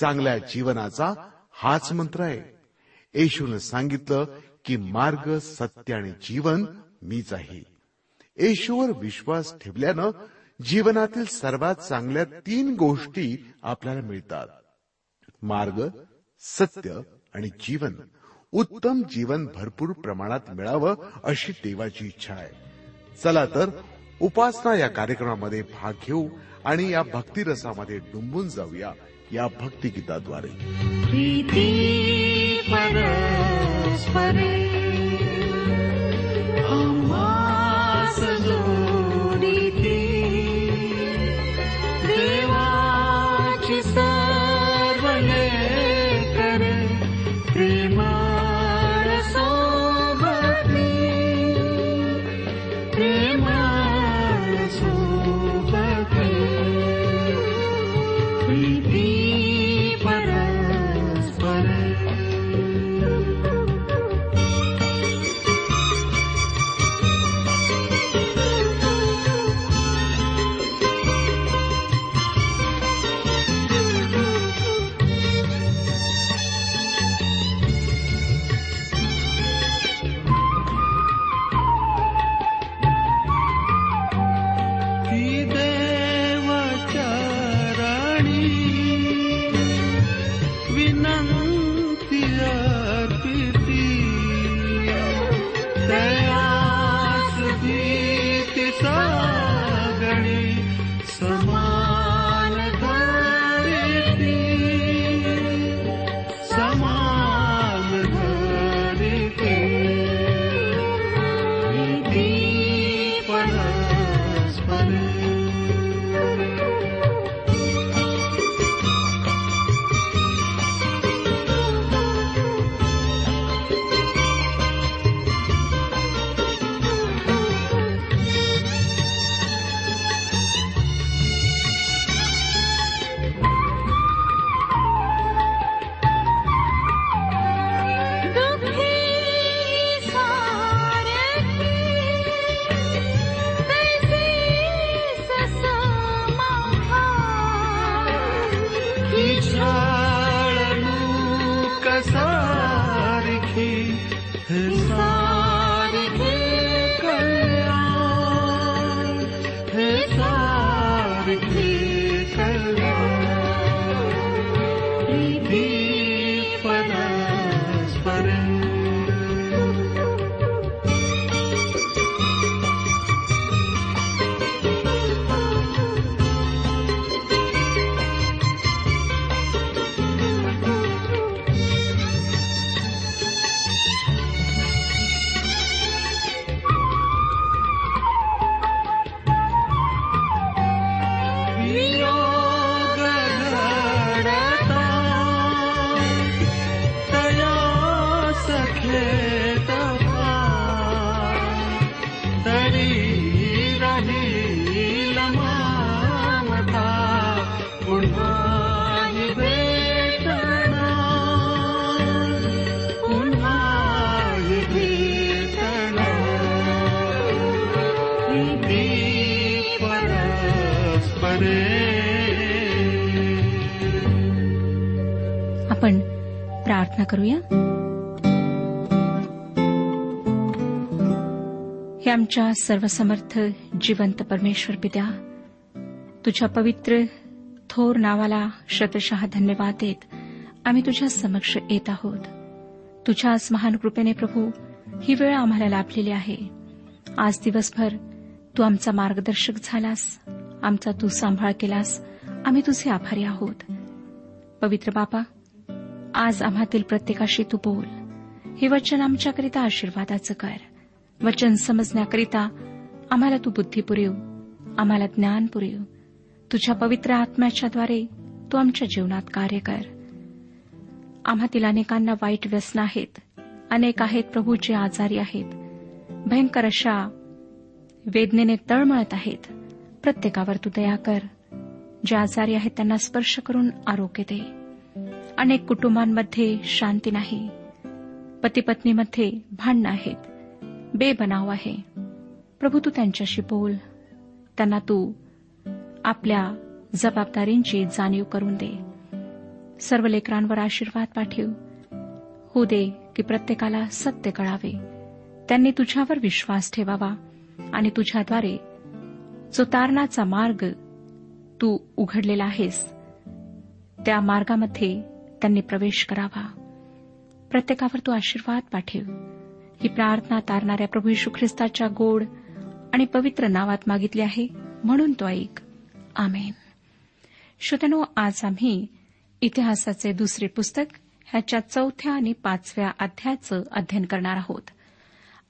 चांगल्या जीवनाचा हाच मंत्र आहे येशून सांगितलं की मार्ग सत्य आणि जीवन मीच आहे येशूवर विश्वास ठेवल्यानं जीवनातील सर्वात चांगल्या तीन गोष्टी आपल्याला मिळतात मार्ग सत्य आणि जीवन उत्तम जीवन भरपूर प्रमाणात मिळावं अशी देवाची इच्छा आहे चला तर उपासना या कार्यक्रमामध्ये भाग घेऊ आणि या भक्तिरसामध्ये डुंबून जाऊया या भक्ती गीताद्वारे द्वारे प्रार्थना करूया हे आमच्या सर्वसमर्थ जिवंत परमेश्वर पित्या तुझ्या पवित्र थोर नावाला शतशः धन्यवाद देत आम्ही तुझ्या समक्ष येत आहोत तुझ्याच महान कृपेने प्रभू ही वेळ आम्हाला लाभलेली आहे आज दिवसभर तू आमचा मार्गदर्शक झालास आमचा तू सांभाळ केलास आम्ही तुझे आभारी आहोत पवित्र बापा आज आम्हातील प्रत्येकाशी तू बोल हे वचन आमच्याकरिता आशीर्वादाचं कर वचन समजण्याकरिता आम्हाला तू बुद्धी पुरेव आम्हाला ज्ञान पुरेव तुझ्या पवित्र आत्म्याच्याद्वारे तू आमच्या जीवनात कार्य कर आम्हातील अनेकांना वाईट व्यसन आहेत अनेक आहेत प्रभू जे आजारी आहेत भयंकर अशा वेदनेने तळमळत आहेत प्रत्येकावर तू दया कर जे आजारी आहेत त्यांना स्पर्श करून आरोग्य दे अनेक कुटुंबांमध्ये शांती नाही पती पत्नीमध्ये भांडणं आहेत बेबनाव आहे प्रभू तू त्यांच्याशी बोल त्यांना तू आपल्या जबाबदारींची जाणीव करून दे सर्व लेकरांवर आशीर्वाद पाठव होऊ दे की प्रत्येकाला सत्य कळावे त्यांनी तुझ्यावर विश्वास ठेवावा आणि तुझ्याद्वारे सुतारणाचा मार्ग तू उघडलेला आहेस त्या मार्गामध्ये त्यांनी प्रवेश करावा प्रत्येकावर तू आशीर्वाद पाठव ही प्रार्थना तारणाऱ्या प्रभू यशू ख्रिस्ताच्या गोड आणि पवित्र नावात मागितली आहे म्हणून तो ऐक आमेन श्रोत्यानो आज आम्ही इतिहासाचे दुसरे पुस्तक ह्याच्या चौथ्या आणि पाचव्या अध्यायाचं अध्ययन करणार आहोत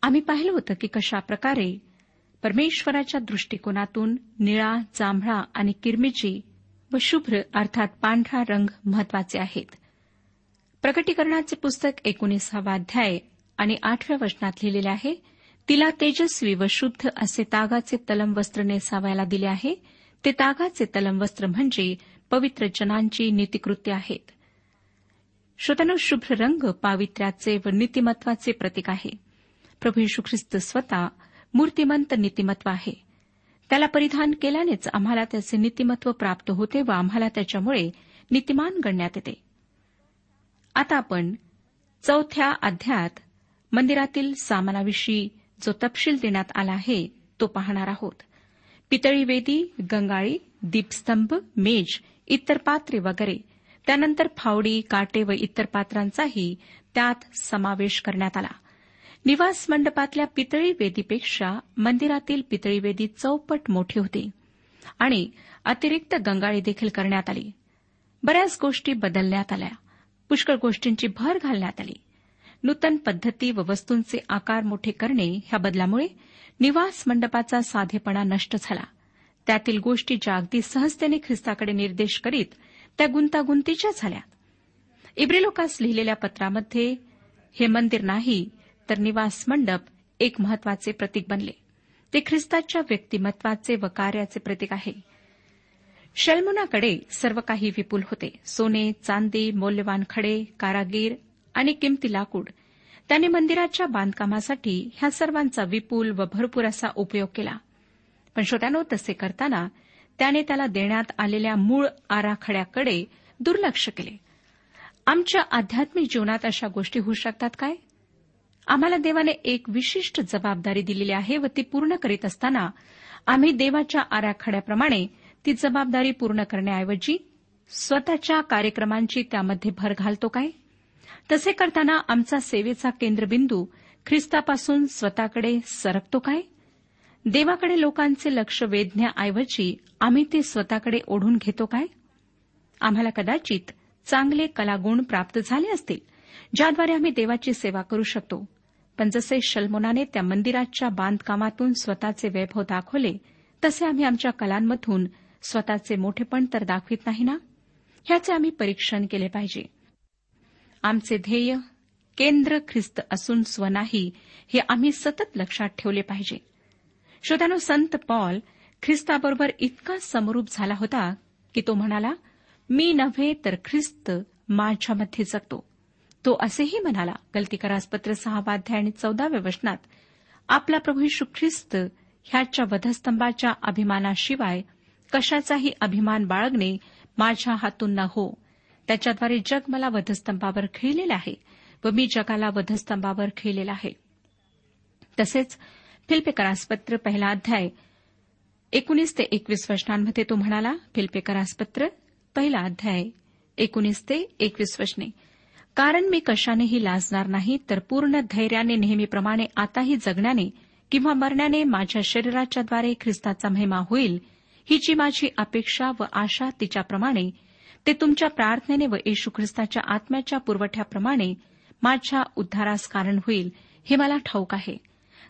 आम्ही पाहिलं होतं की कशाप्रकारे परमेश्वराच्या दृष्टिकोनातून निळा जांभळा आणि किरमिची व शुभ्र अर्थात पांढरा रंग महत्वाचे आहेत प्रकटीकरणाचे पुस्तक एकोणीसावा अध्याय आणि आठव्या वचनात लिहिलेले आहे तिला तेजस्वी व शुद्ध असे तागाचे तलम वस्त्र नेसावायला दिले आहे ते तागाचे तलम वस्त्र म्हणजे पवित्र जनांची नीतिकृत्य आहेत श्रोतनु शुभ्र रंग पावित्र्याचे व नीतिमत्वाचे प्रतीक आहे प्रभू यशू ख्रिस्त स्वतः मूर्तिमंत नीतिमत्व आहे त्याला परिधान केल्यानेच आम्हाला त्याचे नीतिमत्व प्राप्त होते व आम्हाला त्याच्यामुळे नीतिमान गणण्यात येते आता आपण चौथ्या अध्यात मंदिरातील सामानाविषयी जो तपशील देण्यात आला आहे तो पाहणार आहोत पितळी वेदी गंगाळी दीपस्तंभ मेज इतर पात्रे वगैरे त्यानंतर फावडी काटे व इतर पात्रांचाही त्यात समावेश करण्यात आला निवास मंडपातल्या पितळी वेदीपेक्षा मंदिरातील पितळी वेदी चौपट मोठी होती आणि अतिरिक्त गंगाळी देखील करण्यात आली बऱ्याच गोष्टी बदलण्यात आल्या पुष्कळ गोष्टींची भर घालण्यात आली नूतन पद्धती व वस्तूंचे आकार मोठे करणे ह्या बदलामुळे निवास मंडपाचा साधेपणा नष्ट झाला त्यातील गोष्टी ज्या अगदी सहजतेने ख्रिस्ताकडे निर्देश करीत त्या गुंतागुंतीच्या झाल्या इब्रिलोकास लिहिलेल्या पत्रामध्ये हे मंदिर नाही तर निवास मंडप एक महत्वाचे प्रतीक बनले ते ख्रिस्ताच्या व्यक्तिमत्वाचे व कार्याचे प्रतीक आहे शल्मुनाकडे सर्व काही विपुल होते सोने चांदी मौल्यवान खडे कारागीर आणि किमती लाकूड त्याने मंदिराच्या बांधकामासाठी ह्या सर्वांचा विपुल व भरपूर असा उपयोग केला पण श्रोत्यानो तसे करताना त्याने त्याला देण्यात आलेल्या मूळ आराखड्याकडे दुर्लक्ष केले आमच्या आध्यात्मिक जीवनात अशा गोष्टी होऊ शकतात काय आम्हाला देवाने एक विशिष्ट जबाबदारी दिलेली आहे व ती पूर्ण करीत असताना आम्ही देवाच्या आराखड्याप्रमाणे ती जबाबदारी पूर्ण करण्याऐवजी स्वतःच्या कार्यक्रमांची त्यामध्ये भर घालतो काय तसे करताना आमचा सेवेचा केंद्रबिंदू ख्रिस्तापासून स्वतःकडे सरकतो काय देवाकडे लोकांचे लक्ष वेधण्याऐवजी आम्ही ते स्वतःकडे ओढून घेतो काय आम्हाला कदाचित चांगले कलागुण प्राप्त झाले असतील ज्याद्वारे आम्ही देवाची सेवा करू शकतो पण जसे शलमोनाने त्या मंदिराच्या बांधकामातून स्वतःचे वैभव दाखवले तसे आम्ही आमच्या कलांमधून स्वतःचे मोठेपण तर दाखवित नाही ना ह्याचे आम्ही परीक्षण केले पाहिजे आमचे ध्येय केंद्र ख्रिस्त असून स्व नाही हे आम्ही सतत लक्षात ठेवले पाहिजे श्रोत्यानो संत पॉल ख्रिस्ताबरोबर इतका समरूप झाला होता की तो म्हणाला मी नव्हे तर ख्रिस्त माझ्यामध्ये जगतो तो असेही म्हणाला गलती सहावाध्याय आणि चौदाव्या वचनात आपला प्रभू ख्रिस्त ह्याच्या वधस्तंभाच्या अभिमानाशिवाय कशाचाही अभिमान बाळगणे माझ्या हातून न हो त्याच्याद्वारे जग मला वधस्तंभावर खेळलेला आहे व मी जगाला वधस्तंभावर खेळलेला आहे तसेच फिल्पेकरासपत्र पहिला अध्याय एकोणीस ते एकवीस वचनांमध्ये तो म्हणाला फिल्पेकरासपत्र पहिला अध्याय एकोणीस ते एकवीस वचने कारण मी कशानेही लाजणार नाही तर पूर्ण धैर्याने नेहमीप्रमाणे आताही जगण्याने किंवा मरण्याने माझ्या शरीराच्याद्वारे ख्रिस्ताचा महिमा होईल हिची माझी अपेक्षा व आशा तिच्याप्रमाणे ते तुमच्या प्रार्थनेने व येशू ख्रिस्ताच्या आत्म्याच्या पुरवठ्याप्रमाणे माझ्या उद्धारास कारण होईल हे मला ठाऊक आहे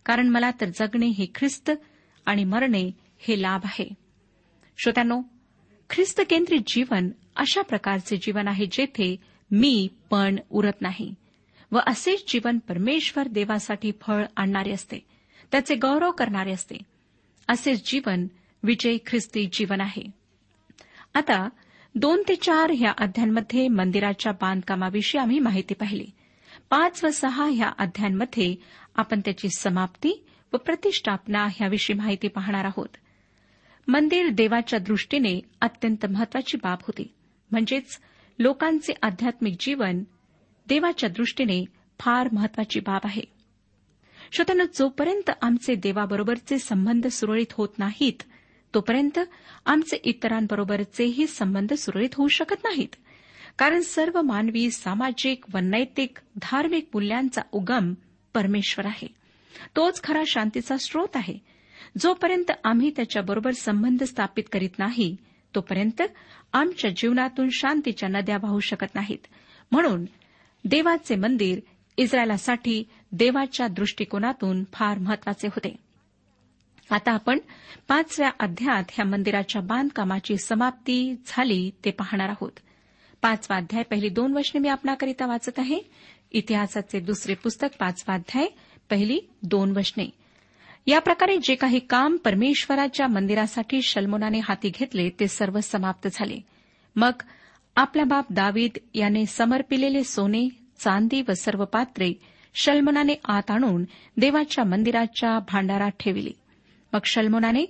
कारण मला तर जगणे हे ख्रिस्त आणि मरणे हे लाभ आहे श्रोत्यानो ख्रिस्त केंद्रित जीवन अशा प्रकारचे जीवन आहे जेथे मी पण उरत नाही व असेच जीवन परमेश्वर देवासाठी फळ आणणारे असते त्याचे गौरव करणारे असते असेच जीवन विजय ख्रिस्ती जीवन आहे आता दोन ते चार ह्या अध्यांमध्ये मंदिराच्या बांधकामाविषयी आम्ही माहिती पाहिली पाच व सहा ह्या अध्यांमध्ये आपण त्याची समाप्ती व प्रतिष्ठापना ह्याविषयी माहिती पाहणार आहोत मंदिर देवाच्या दृष्टीने अत्यंत महत्वाची बाब होती म्हणजेच लोकांचे आध्यात्मिक जीवन देवाच्या दृष्टीने फार महत्वाची बाब आहे श्रोतांना जोपर्यंत आमचे देवाबरोबरचे संबंध सुरळीत होत नाहीत तोपर्यंत आमचे इतरांबरोबरचेही संबंध सुरळीत होऊ शकत नाहीत कारण सर्व मानवी सामाजिक व नैतिक धार्मिक मूल्यांचा उगम परमेश्वर आहे तोच खरा शांतीचा स्रोत आहे जोपर्यंत आम्ही त्याच्याबरोबर संबंध स्थापित करीत नाही तोपर्यंत आमच्या जीवनातून शांतीच्या नद्या वाहू शकत नाहीत म्हणून देवाचे मंदिर इस्रायलासाठी देवाच्या दृष्टिकोनातून फार महत्वाचे होते आता आपण पाचव्या अध्यायात ह्या मंदिराच्या बांधकामाची समाप्ती झाली ते पाहणार आहोत पाचवा अध्याय पहिली दोन वचने मी आपणाकरिता वाचत आहे इतिहासाचे दुसरे पुस्तक पाचवा अध्याय पहिली दोन वचने या प्रकारे जे काही काम परमेश्वराच्या मंदिरासाठी शल्मोनाने हाती घेतले ते सर्व समाप्त झाले मग आपला बाप दावीद याने समर्पिलेले सोने चांदी व सर्व पात्रे शल्मनाने आत आणून देवाच्या मंदिराच्या भांडारात ठेविली मग शल्मोनाने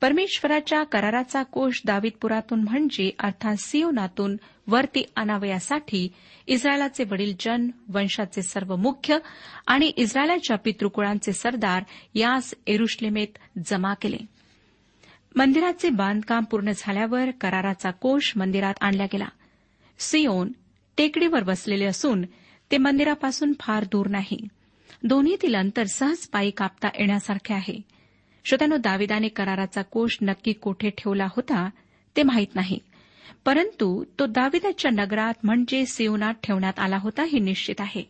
परमेश्वराच्या कराराचा कोष दावितपुरातून म्हणजे अर्थात सिओनातून वरती आणावयासाठी इस्रायलाचे वडील जन वंशाचे सर्व मुख्य आणि इस्रायलाच्या पितृकुळांचे सरदार यास एरुश्लेमेत जमा केले मंदिराचे बांधकाम पूर्ण झाल्यावर कराराचा कोष मंदिरात आणला गेला सिओन टेकडीवर बसलेले असून ते मंदिरापासून फार दूर नाही दोन्हीतील अंतर सहज पायी कापता येण्यासारखे आहे श्रोत्यानो दाविदाने कराराचा कोष नक्की कोठे ठेवला होता ते माहीत नाही परंतु तो दाविदाच्या नगरात म्हणजे सिवनात ठेवण्यात आला होता हे निश्चित आहे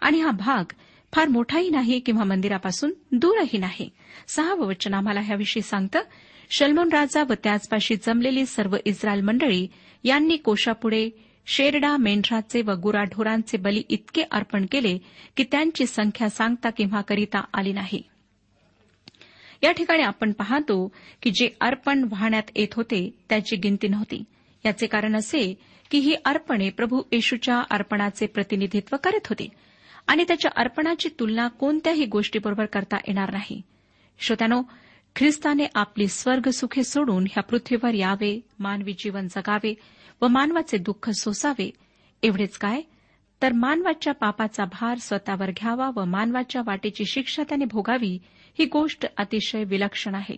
आणि हा भाग फार मोठाही नाही किंवा मंदिरापासून दूरही नाही सहावं वचन आम्हाला ह्याविषयी सांगतं शलमोन राजा व त्याचपाशी जमलेली सर्व इस्रायल मंडळी यांनी कोशापुढे शेरडा मेंढराचे व गुराढोरांचे बली इतके अर्पण केले की त्यांची संख्या सांगता किंवा करिता आली नाही या ठिकाणी आपण पाहतो की जे अर्पण वाहण्यात येत होते त्याची गिनती नव्हती याचे कारण असे की ही अर्पणे प्रभू येशूच्या अर्पणाचे प्रतिनिधित्व करत होती आणि त्याच्या अर्पणाची तुलना कोणत्याही गोष्टीबरोबर करता येणार नाही श्रोत्यानो ख्रिस्ताने आपली स्वर्ग सुखे सोडून ह्या पृथ्वीवर यावे मानवी जीवन जगावे व मानवाचे दुःख सोसावे एवढेच काय तर मानवाच्या पापाचा भार स्वतःवर घ्यावा व मानवाच्या वाटेची शिक्षा त्याने भोगावी ही गोष्ट अतिशय विलक्षण आहे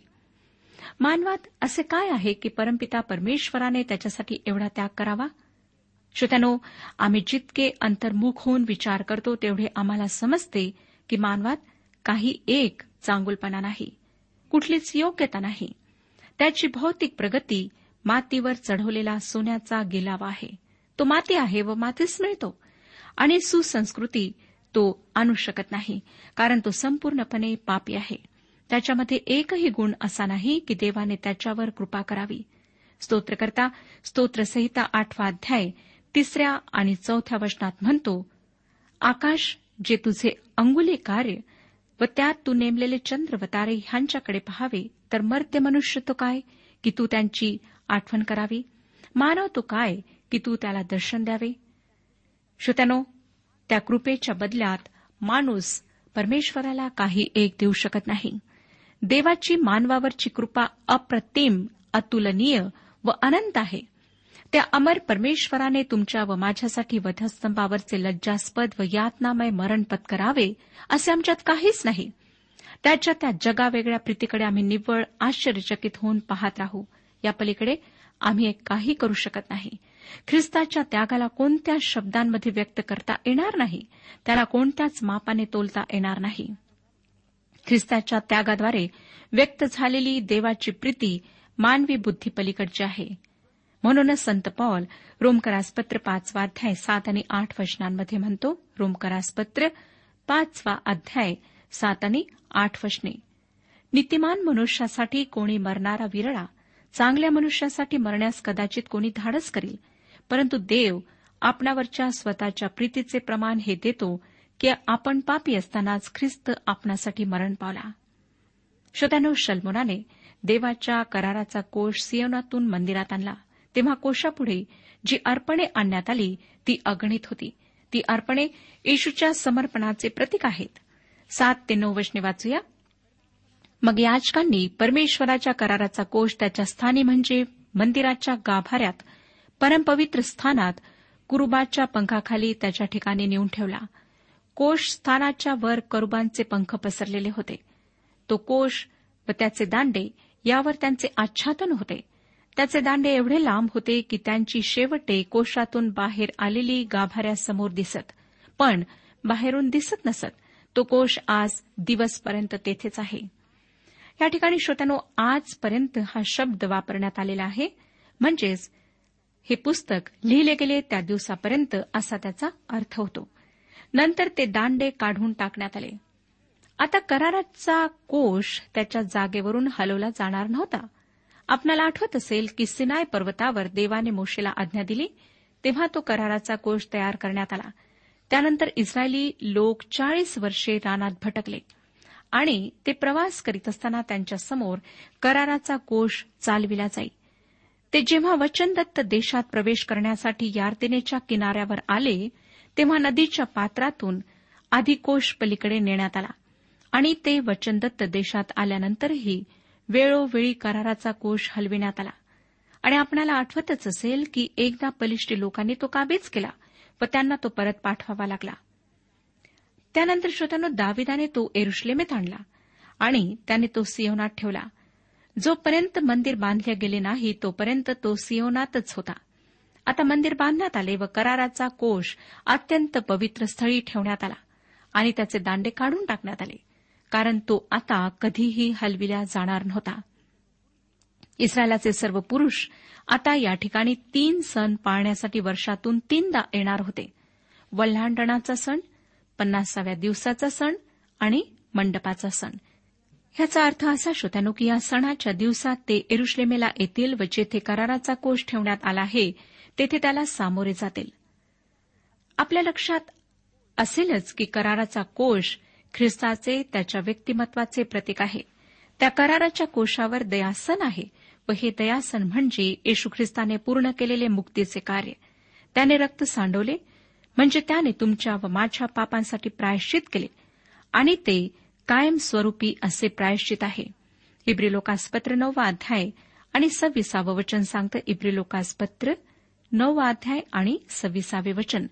मानवात असे काय आहे की परमपिता परमेश्वराने त्याच्यासाठी एवढा त्याग करावा श्रोत्यानो आम्ही जितके अंतर्मुख होऊन विचार करतो तेवढे आम्हाला समजते की मानवात काही एक चांगुलपणा नाही कुठलीच योग्यता नाही त्याची भौतिक प्रगती मातीवर चढवलेला सोन्याचा गिलावा आहे तो माती आहे व मातीच मिळतो आणि सुसंस्कृती तो आणू शकत नाही कारण तो संपूर्णपणे पापी आहे त्याच्यामध्ये एकही गुण असा नाही की देवाने त्याच्यावर कृपा करावी स्तोत्रकरता स्तोत्रसहिता आठवा अध्याय तिसऱ्या आणि चौथ्या वचनात म्हणतो आकाश जे तुझे अंगुले कार्य व त्यात तू नेमलेले चंद्र व तारे ह्यांच्याकडे पहावे तर मर्त्य मनुष्य तो काय की तू त्यांची आठवण करावी मानव तो काय की तू त्याला दर्शन द्यावे श्रोत्यानो त्या कृपेच्या बदल्यात माणूस परमेश्वराला काही एक देऊ शकत नाही देवाची मानवावरची कृपा अप्रतिम अतुलनीय व अनंत आहे त्या अमर परमेश्वराने तुमच्या व माझ्यासाठी वधस्तंभावरचे लज्जास्पद व यातनामय मरण पत्करावे असे आमच्यात काहीच नाही त्याच्या त्या जगावेगळ्या प्रीतीकडे आम्ही निव्वळ आश्चर्यचकित होऊन पाहत राहू या पलीकडे आम्ही काही करू शकत नाही ख्रिस्ताच्या त्यागाला कोणत्या शब्दांमध्ये व्यक्त करता येणार नाही त्याला कोणत्याच मापाने तोलता येणार नाही ख्रिस्ताच्या त्यागाद्वारे व्यक्त झालेली देवाची प्रीती मानवी बुद्धीपलीकडची आहे म्हणूनच संत पॉल रोमकरासपत्र पाचवा अध्याय सात आणि आठ वचनांमध्ये म्हणतो रोमकरासपत्र पाचवा अध्याय सात आणि आठ वचने नीतिमान मनुष्यासाठी कोणी मरणारा विरळा चांगल्या मनुष्यासाठी मरण्यास कदाचित कोणी धाडस करील परंतु देव आपणावरच्या स्वतःच्या प्रीतीचे प्रमाण हे देतो की आपण पापी असतानाच ख्रिस्त आपणासाठी मरण पावला श्रोत्यानो शल्मोनाने देवाच्या कराराचा कोष सियोनातून मंदिरात आणला तेव्हा कोशापुढे जी अर्पणे आणण्यात आली ती अगणित होती ती अर्पणे येशूच्या समर्पणाचे प्रतीक आहेत सात ते नऊ वचने वाचूया मग याचकांनी परमेश्वराच्या कराराचा कोष त्याच्या स्थानी म्हणजे मंदिराच्या गाभाऱ्यात परमपवित्र स्थानात कुरुबाच्या पंखाखाली त्याच्या ठिकाणी नेऊन ठेवला कोश स्थानाच्या वर करुबांचे पंख पसरलेले होते तो कोश व त्याचे दांडे यावर त्यांचे आच्छादन होते त्याचे दांडे एवढे लांब होते की त्यांची शेवटे कोशातून बाहेर आलेली गाभाऱ्यासमोर दिसत पण बाहेरून दिसत नसत तो कोश आज दिवसपर्यंत तेथेच आहे या ठिकाणी श्रोत्यानो आजपर्यंत हा शब्द वापरण्यात आलेला आहे म्हणजेच हे पुस्तक लिहिले गेले त्या दिवसापर्यंत असा त्याचा अर्थ होतो नंतर ते दांडे काढून टाकण्यात आले आता कराराचा कोश त्याच्या जागेवरून हलवला जाणार नव्हता आपणाला आठवत असेल की सिनाय पर्वतावर देवाने मोशेला आज्ञा दिली तेव्हा तो कराराचा कोष तयार करण्यात आला त्यानंतर इस्रायली लोक चाळीस वर्षे रानात भटकले आणि ते प्रवास करीत असताना त्यांच्यासमोर कराराचा कोष चालविला जाई ते जेव्हा वचनदत्त देशात प्रवेश करण्यासाठी यार्तेनेच्या किनाऱ्यावर आले तेव्हा नदीच्या पात्रातून आधी कोश पलीकडे नेण्यात आला आणि ते वचनदत्त देशात आल्यानंतरही वेळोवेळी कराराचा कोश हलविण्यात आला आणि आपणाला आठवतच असेल की एकदा पलिष्टी लोकांनी तो काबीज केला व त्यांना तो परत पाठवावा लागला त्यानंतर श्रोत्यानं दाविदाने तो एरुश्लेमेत आणला आणि त्याने तो सियोनात ठेवला जोपर्यंत मंदिर बांधले गेले नाही तोपर्यंत तो सिओनातच होता आता मंदिर बांधण्यात आले व कराराचा कोष अत्यंत पवित्र स्थळी ठेवण्यात आला आणि त्याचे दांडे काढून टाकण्यात आले कारण तो आता कधीही हलविला जाणार नव्हता इस्रायलाचे सर्व पुरुष आता या ठिकाणी तीन सण पाळण्यासाठी वर्षातून तीनदा येणार होते वल्हांडणाचा सण पन्नासाव्या दिवसाचा सण आणि मंडपाचा सण ह्याचा अर्थ असा श्रोत्यानो की या सणाच्या दिवसात ते एरुश्लेमेला येतील व जेथे कराराचा कोष ठेवण्यात आला आहे तेथे त्याला सामोरे जातील आपल्या लक्षात असेलच की कराराचा कोष ख्रिस्ताचे त्याच्या व्यक्तिमत्वाचे प्रतीक आहे त्या कराराच्या कोशावर दयासन आहे व हे दयासन म्हणजे येशू ख्रिस्ताने पूर्ण केलेले मुक्तीचे कार्य त्याने रक्त सांडवले म्हणजे त्याने तुमच्या व माझ्या पापांसाठी प्रायश्चित केले आणि ते कायमस्वरूपी असे प्रायश्चित आहे इब्रिलोकासपत्र नववा अध्याय आणि सव्वीसावं वचन सांगतं इब्रिलोकासपत्र वा अध्याय आणि सव्वीसावे वचन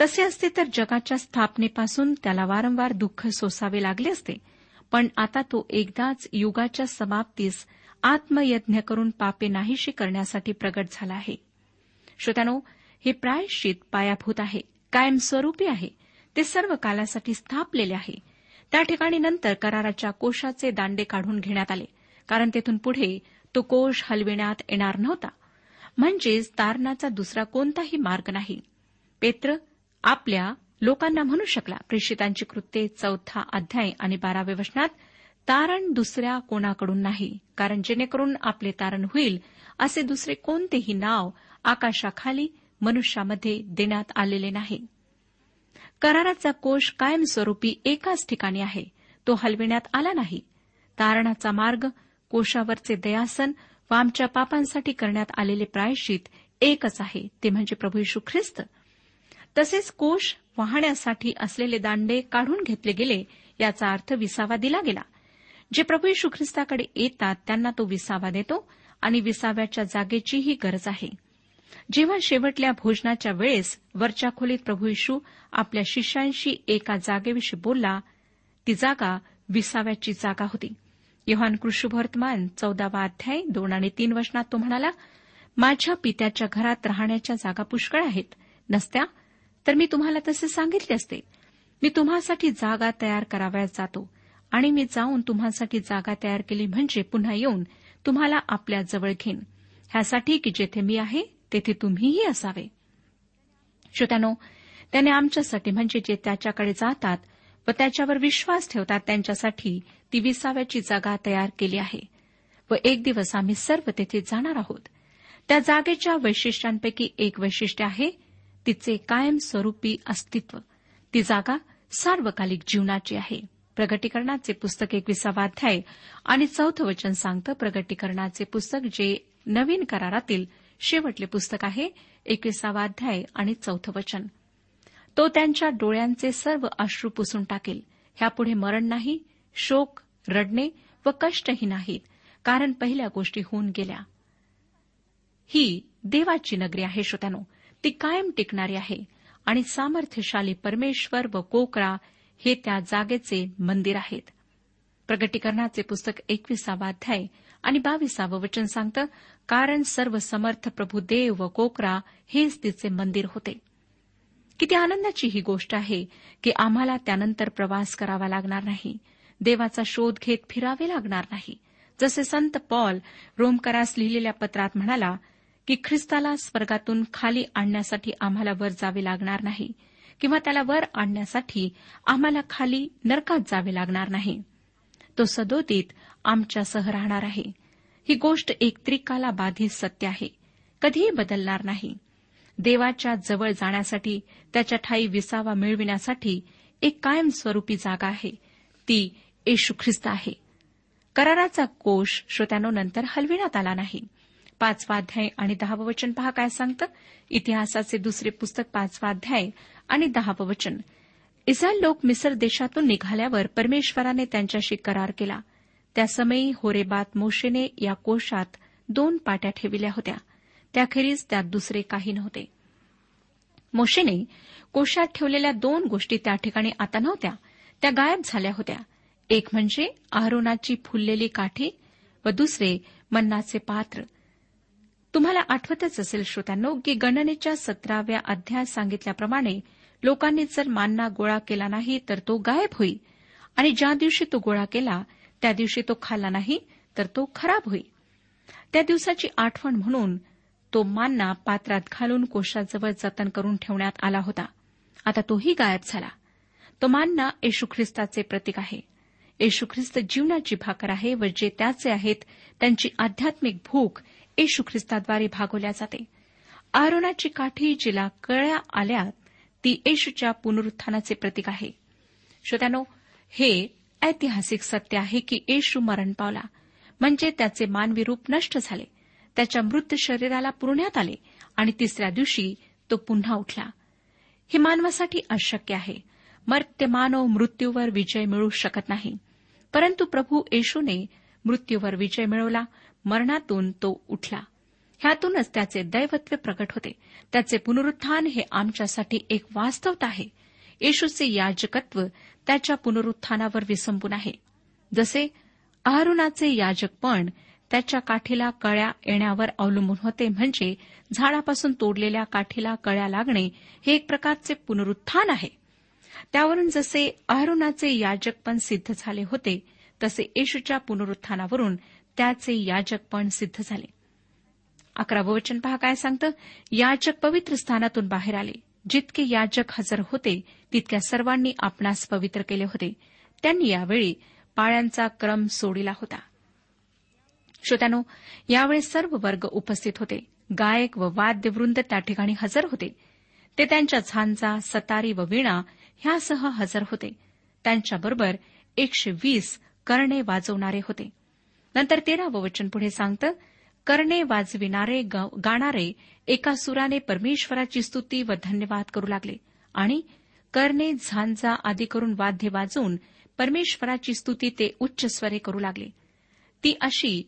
तसे असते तर जगाच्या स्थापनेपासून त्याला वारंवार दुःख सोसावे लागले असते पण आता तो एकदाच युगाच्या समाप्तीस आत्मयज्ञ करून पापे नाहीशी करण्यासाठी प्रगट झाला आहे श्रोत्यानो हे प्रायश्चित पायाभूत आहे कायमस्वरूपी आहे ते सर्व कालासाठी स्थापलेले आहे त्या ठिकाणी नंतर कराराच्या कोशाचे दांडे काढून घेण्यात आले कारण तेथून पुढे तो कोश हलविण्यात येणार नव्हता म्हणजेच तारणाचा दुसरा कोणताही मार्ग नाही पेत्र आपल्या लोकांना म्हणू शकला प्रेषितांची कृत्ये चौथा अध्याय आणि बाराव्या वचनात तारण दुसऱ्या कोणाकडून नाही कारण जेणेकरून आपले तारण होईल असे दुसरे कोणतेही नाव आकाशाखाली मनुष्यामध्ये देण्यात आलेले नाही कराराचा कोश कायमस्वरूपी एकाच ठिकाणी आहे तो हलविण्यात आला नाही तारणाचा मार्ग कोशावरचे दयासन व आमच्या पापांसाठी करण्यात आलेले प्रायश्चित एकच आहे ते म्हणजे प्रभू यशू ख्रिस्त तसेच कोश वाहण्यासाठी असलेले दांडे काढून घेतले गेले याचा अर्थ विसावा दिला गेला जे प्रभू यशू ख्रिस्ताकडे येतात त्यांना तो विसावा देतो आणि विसाव्याच्या जागेचीही गरज आहे जेव्हा शेवटल्या भोजनाच्या वेळेस वरच्या खोलीत प्रभू यशू आपल्या शिष्यांशी एका जागेविषयी बोलला ती जागा विसाव्याची जागा होती योहान वर्तमान चौदावा अध्याय दोन आणि तीन वचनात तो म्हणाला माझ्या पित्याच्या घरात राहण्याच्या जागा पुष्कळ आहेत नसत्या तर मी तुम्हाला तसे सांगितले असते मी तुम्हासाठी जागा तयार करावयास जातो आणि मी जाऊन तुम्हासाठी जागा तयार केली म्हणजे पुन्हा येऊन तुम्हाला आपल्या जवळ घेईन ह्यासाठी की जेथे मी आहे तेथे तुम्हीही असावे श्रोत्यानो त्याने आमच्यासाठी म्हणजे जे त्याच्याकडे जातात व त्याच्यावर विश्वास ठेवतात त्यांच्यासाठी ती विसाव्याची जागा तयार केली आहे व एक दिवस आम्ही सर्व तेथे जाणार आहोत त्या जागेच्या वैशिष्ट्यांपैकी एक वैशिष्ट्य आहे तिचे कायमस्वरूपी अस्तित्व ती जागा सार्वकालिक जीवनाची आहे प्रगटीकरणाचे पुस्तक एकविसावा अध्याय आणि चौथं वचन सांगतं प्रगटीकरणाचे पुस्तक जे नवीन करारातील शेवटले पुस्तक आहे एकविसावा अध्याय आणि चौथं वचन तो त्यांच्या डोळ्यांचे सर्व अश्रू पुसून टाकेल ह्यापुढे मरण नाही शोक रडणे व कष्टही नाहीत कारण पहिल्या गोष्टी होऊन गेल्या ही देवाची नगरी आहे श्रोत्यानो ती कायम टिकणारी आहे आणि सामर्थ्यशाली परमेश्वर व कोकरा हे त्या जागेचे मंदिर आहेत प्रगटीकरणाचे पुस्तक एकविसावा अध्याय आणि बावीसावं वचन सांगतं कारण सर्व समर्थ प्रभू देव व कोकरा हेच तिचे मंदिर होते किती आनंदाची ही गोष्ट आहे की आम्हाला त्यानंतर प्रवास करावा लागणार नाही देवाचा शोध घेत फिरावे लागणार नाही जसे संत पॉल रोमकरास लिहिलेल्या पत्रात म्हणाला की ख्रिस्ताला स्वर्गातून खाली आणण्यासाठी आम्हाला वर जावे लागणार नाही किंवा त्याला वर आणण्यासाठी आम्हाला खाली नरकात जावे लागणार नाही तो सदोदित आमच्यासह राहणार आहे ही गोष्ट एकत्रिकाला बाधित सत्य आहे कधीही बदलणार नाही देवाच्या जवळ जाण्यासाठी त्याच्या ठाई विसावा मिळविण्यासाठी एक कायमस्वरूपी जागा आहे ती येशू ख्रिस्त आहे कराराचा कोश श्रोत्यानो नंतर हलविण्यात आला नाही पाचवाध्याय आणि दहावं वचन पहा काय सांगतं इतिहासाचे दुसरे पुस्तक पाचवाध्याय आणि दहावं वचन इस्रायल लोक मिसर देशातून निघाल्यावर परमेश्वराने त्यांच्याशी करार केला त्या समयी होरेबात मोशेने या कोशात दोन पाट्या ठेविल्या होत्या त्याखेरीज त्यात दुसरे काही नव्हते मोशेने कोशात ठेवलेल्या दोन गोष्टी त्या ठिकाणी आता नव्हत्या त्या गायब झाल्या होत्या एक म्हणजे आहरोनाची फुललेली काठी व दुसरे मन्नाचे पात्र तुम्हाला आठवतच असेल श्रोत्यांनो की गणनेच्या सतराव्या अध्याय सांगितल्याप्रमाणे लोकांनी जर मानना गोळा केला नाही तर तो गायब होई आणि ज्या दिवशी तो गोळा केला त्या दिवशी तो खाल्ला नाही तर तो खराब होईल त्या दिवसाची आठवण म्हणून तो मानना पात्रात घालून कोशाजवळ जतन करून ठेवण्यात आला होता आता तोही गायब झाला तो मानना येशू ख्रिस्ताचे प्रतीक आहे येशू ख्रिस्त जीवनाची भाकर आहे व जे त्याचे आहेत त्यांची आध्यात्मिक भूक येशू ख्रिस्ताद्वारे भागवल्या जाते आरोनाची काठी जिला कळ्या आल्या ती येशूच्या पुनरुत्थानाचे प्रतीक आहे श्रोत्यानो हे ऐतिहासिक सत्य आहे की येशू मरण पावला म्हणजे त्याचे मानवी रूप नष्ट झाले त्याच्या मृत शरीराला पुरण्यात आले आणि तिसऱ्या दिवशी तो पुन्हा उठला हे मानवासाठी अशक्य आहे मर्त्य मानव मृत्यूवर विजय मिळू शकत नाही परंतु प्रभू येशूने मृत्यूवर विजय मिळवला मरणातून तो उठला ह्यातूनच त्याचे दैवत्व प्रकट होते त्याचे पुनरुत्थान हे आमच्यासाठी एक वास्तवता आहे येशूचे याजकत्व त्याच्या पुनरुत्थानावर विसंबून आहे जसे आहारुणाचे याजकपण त्याच्या काठीला कळ्या येण्यावर अवलंबून होते म्हणजे झाडापासून तोडलेल्या काठीला कळ्या लागणे हे एक प्रकारचे पुनरुत्थान आहे त्यावरून जसे अहरुणाचे याजकपण सिद्ध झाले होते तसे येशूच्या पुनरुत्थानावरून त्याचे याजकपण सिद्ध झाले अकरावं वचन पहा काय सांगतं याजक पवित्र स्थानातून बाहेर आले जितके याजक हजर होते तितक्या सर्वांनी आपणास पवित्र केले होते त्यांनी यावेळी पाळ्यांचा क्रम सोडिला होता श्रोत्यानो यावेळी सर्व वर्ग उपस्थित होते गायक व वाद्यवृंद त्या ठिकाणी हजर होते ते त्यांच्या झांजा सतारी व वीणा ह्यासह हजर होते त्यांच्याबरोबर एकशे वीस कर्णे वाजवणारे होते नंतर तेरावं वचन पुढे सांगतं कर्णे वाजविणारे गाणारे एका सुराने परमेश्वराची स्तुती व धन्यवाद करू लागले आणि करणे झांजा आदी करून वाद्य वाजवून परमेश्वराची स्तुती ते उच्च स्वरे करू लागले ती अशी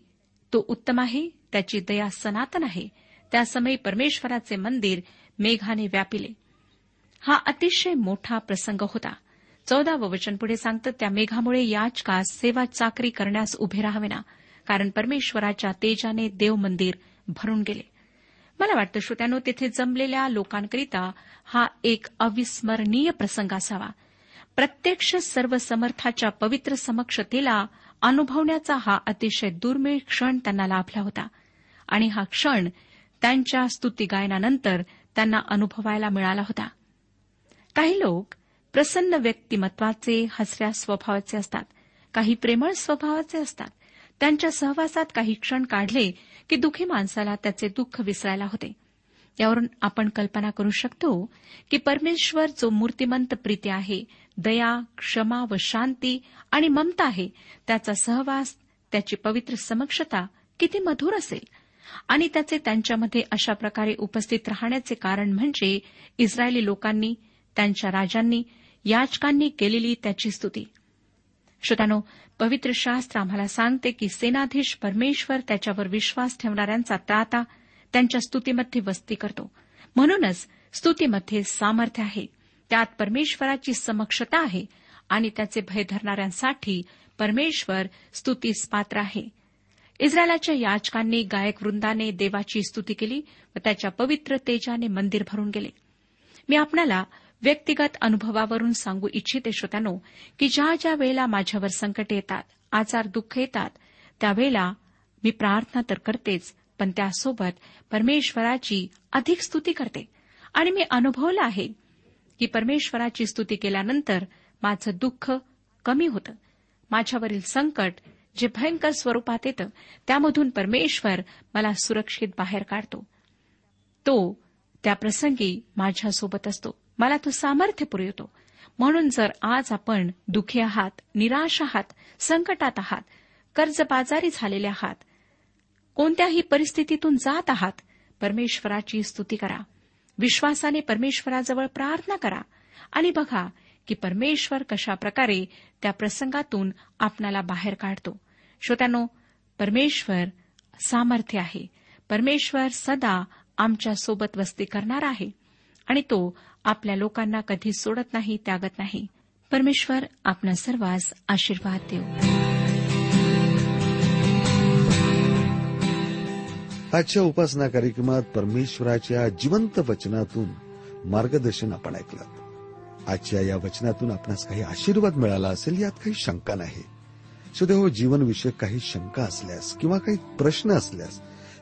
तो उत्तम आहे त्याची दया सनातन आहे त्यासमयी परमेश्वराचे मंदिर मेघाने व्यापिले हा अतिशय मोठा प्रसंग होता चौदावं वचन पुढे सांगतं त्या मेघामुळे याचकास सेवा चाकरी करण्यास उभे राहावेना कारण परमेश्वराच्या तेजाने देव मंदिर भरून गेले मला वाटतं श्रोत्यानो तिथे जमलेल्या लोकांकरिता हा एक अविस्मरणीय प्रसंग असावा प्रत्यक्ष सर्व समर्थाच्या पवित्र समक्षतेला अनुभवण्याचा हा अतिशय दुर्मिळ क्षण त्यांना लाभला होता आणि हा क्षण त्यांच्या स्तुती गायनानंतर त्यांना अनुभवायला मिळाला होता काही लोक प्रसन्न व्यक्तिमत्वाचे हसऱ्या स्वभावाचे असतात काही प्रेमळ स्वभावाचे असतात त्यांच्या सहवासात काही क्षण काढले की दुखी माणसाला त्याचे दुःख विसरायला होते यावरून आपण कल्पना करू शकतो की परमेश्वर जो मूर्तिमंत प्रीती आहे दया क्षमा व शांती आणि ममता आहे त्याचा सहवास त्याची पवित्र समक्षता किती मधुर असेल आणि त्याचे त्यांच्यामध्ये अशा प्रकारे उपस्थित राहण्याचे कारण म्हणजे इस्रायली लोकांनी त्यांच्या राजांनी याचकांनी केलेली त्याची स्तुती श्रोतानो पवित्र शास्त्र आम्हाला सांगते की सेनाधीश परमेश्वर त्याच्यावर विश्वास ठेवणाऱ्यांचा ताता त्यांच्या स्तुतीमध्ये वस्ती करतो म्हणूनच स्तुतीमध्ये सामर्थ्य आहे त्यात परमेश्वराची समक्षता आहे आणि त्याचे भय धरणाऱ्यांसाठी परमेश्वर स्तुतीस पात्र आहे इस्रायलाच्या याचकांनी गायक वृंदाने देवाची स्तुती केली व त्याच्या पवित्र तेजाने मंदिर भरून गेले मी आपणाला व्यक्तिगत अनुभवावरून सांगू इच्छिते श्रोत्यानो की ज्या ज्या वेळेला माझ्यावर संकट येतात आजार दुःख येतात त्यावेळेला मी प्रार्थना तर करतेच पण त्यासोबत परमेश्वराची अधिक स्तुती करते आणि मी अनुभवलं आहे की परमेश्वराची स्तुती केल्यानंतर माझं दुःख कमी होतं माझ्यावरील संकट जे भयंकर स्वरूपात येतं त्यामधून परमेश्वर मला सुरक्षित बाहेर काढतो तो त्या प्रसंगी माझ्यासोबत असतो मला तो सामर्थ्य पुरवतो म्हणून जर आज आपण दुखी आहात निराश आहात संकटात आहात कर्जबाजारी झालेले आहात कोणत्याही परिस्थितीतून जात आहात परमेश्वराची स्तुती करा विश्वासाने परमेश्वराजवळ प्रार्थना करा आणि बघा की परमेश्वर कशा प्रकारे त्या प्रसंगातून आपणाला बाहेर काढतो श्रोत्यानो परमेश्वर सामर्थ्य आहे परमेश्वर सदा आमच्या सोबत वस्ती करणार आहे आणि तो आपल्या लोकांना कधी सोडत नाही त्यागत नाही परमेश्वर आपल्या सर्वांस आशीर्वाद देऊ आजच्या उपासना कार्यक्रमात परमेश्वराच्या जिवंत वचनातून मार्गदर्शन आपण ऐकलं आजच्या या वचनातून आपणास काही आशीर्वाद मिळाला असेल यात काही शंका नाही सुदैव जीवनविषयक काही शंका असल्यास किंवा काही प्रश्न असल्यास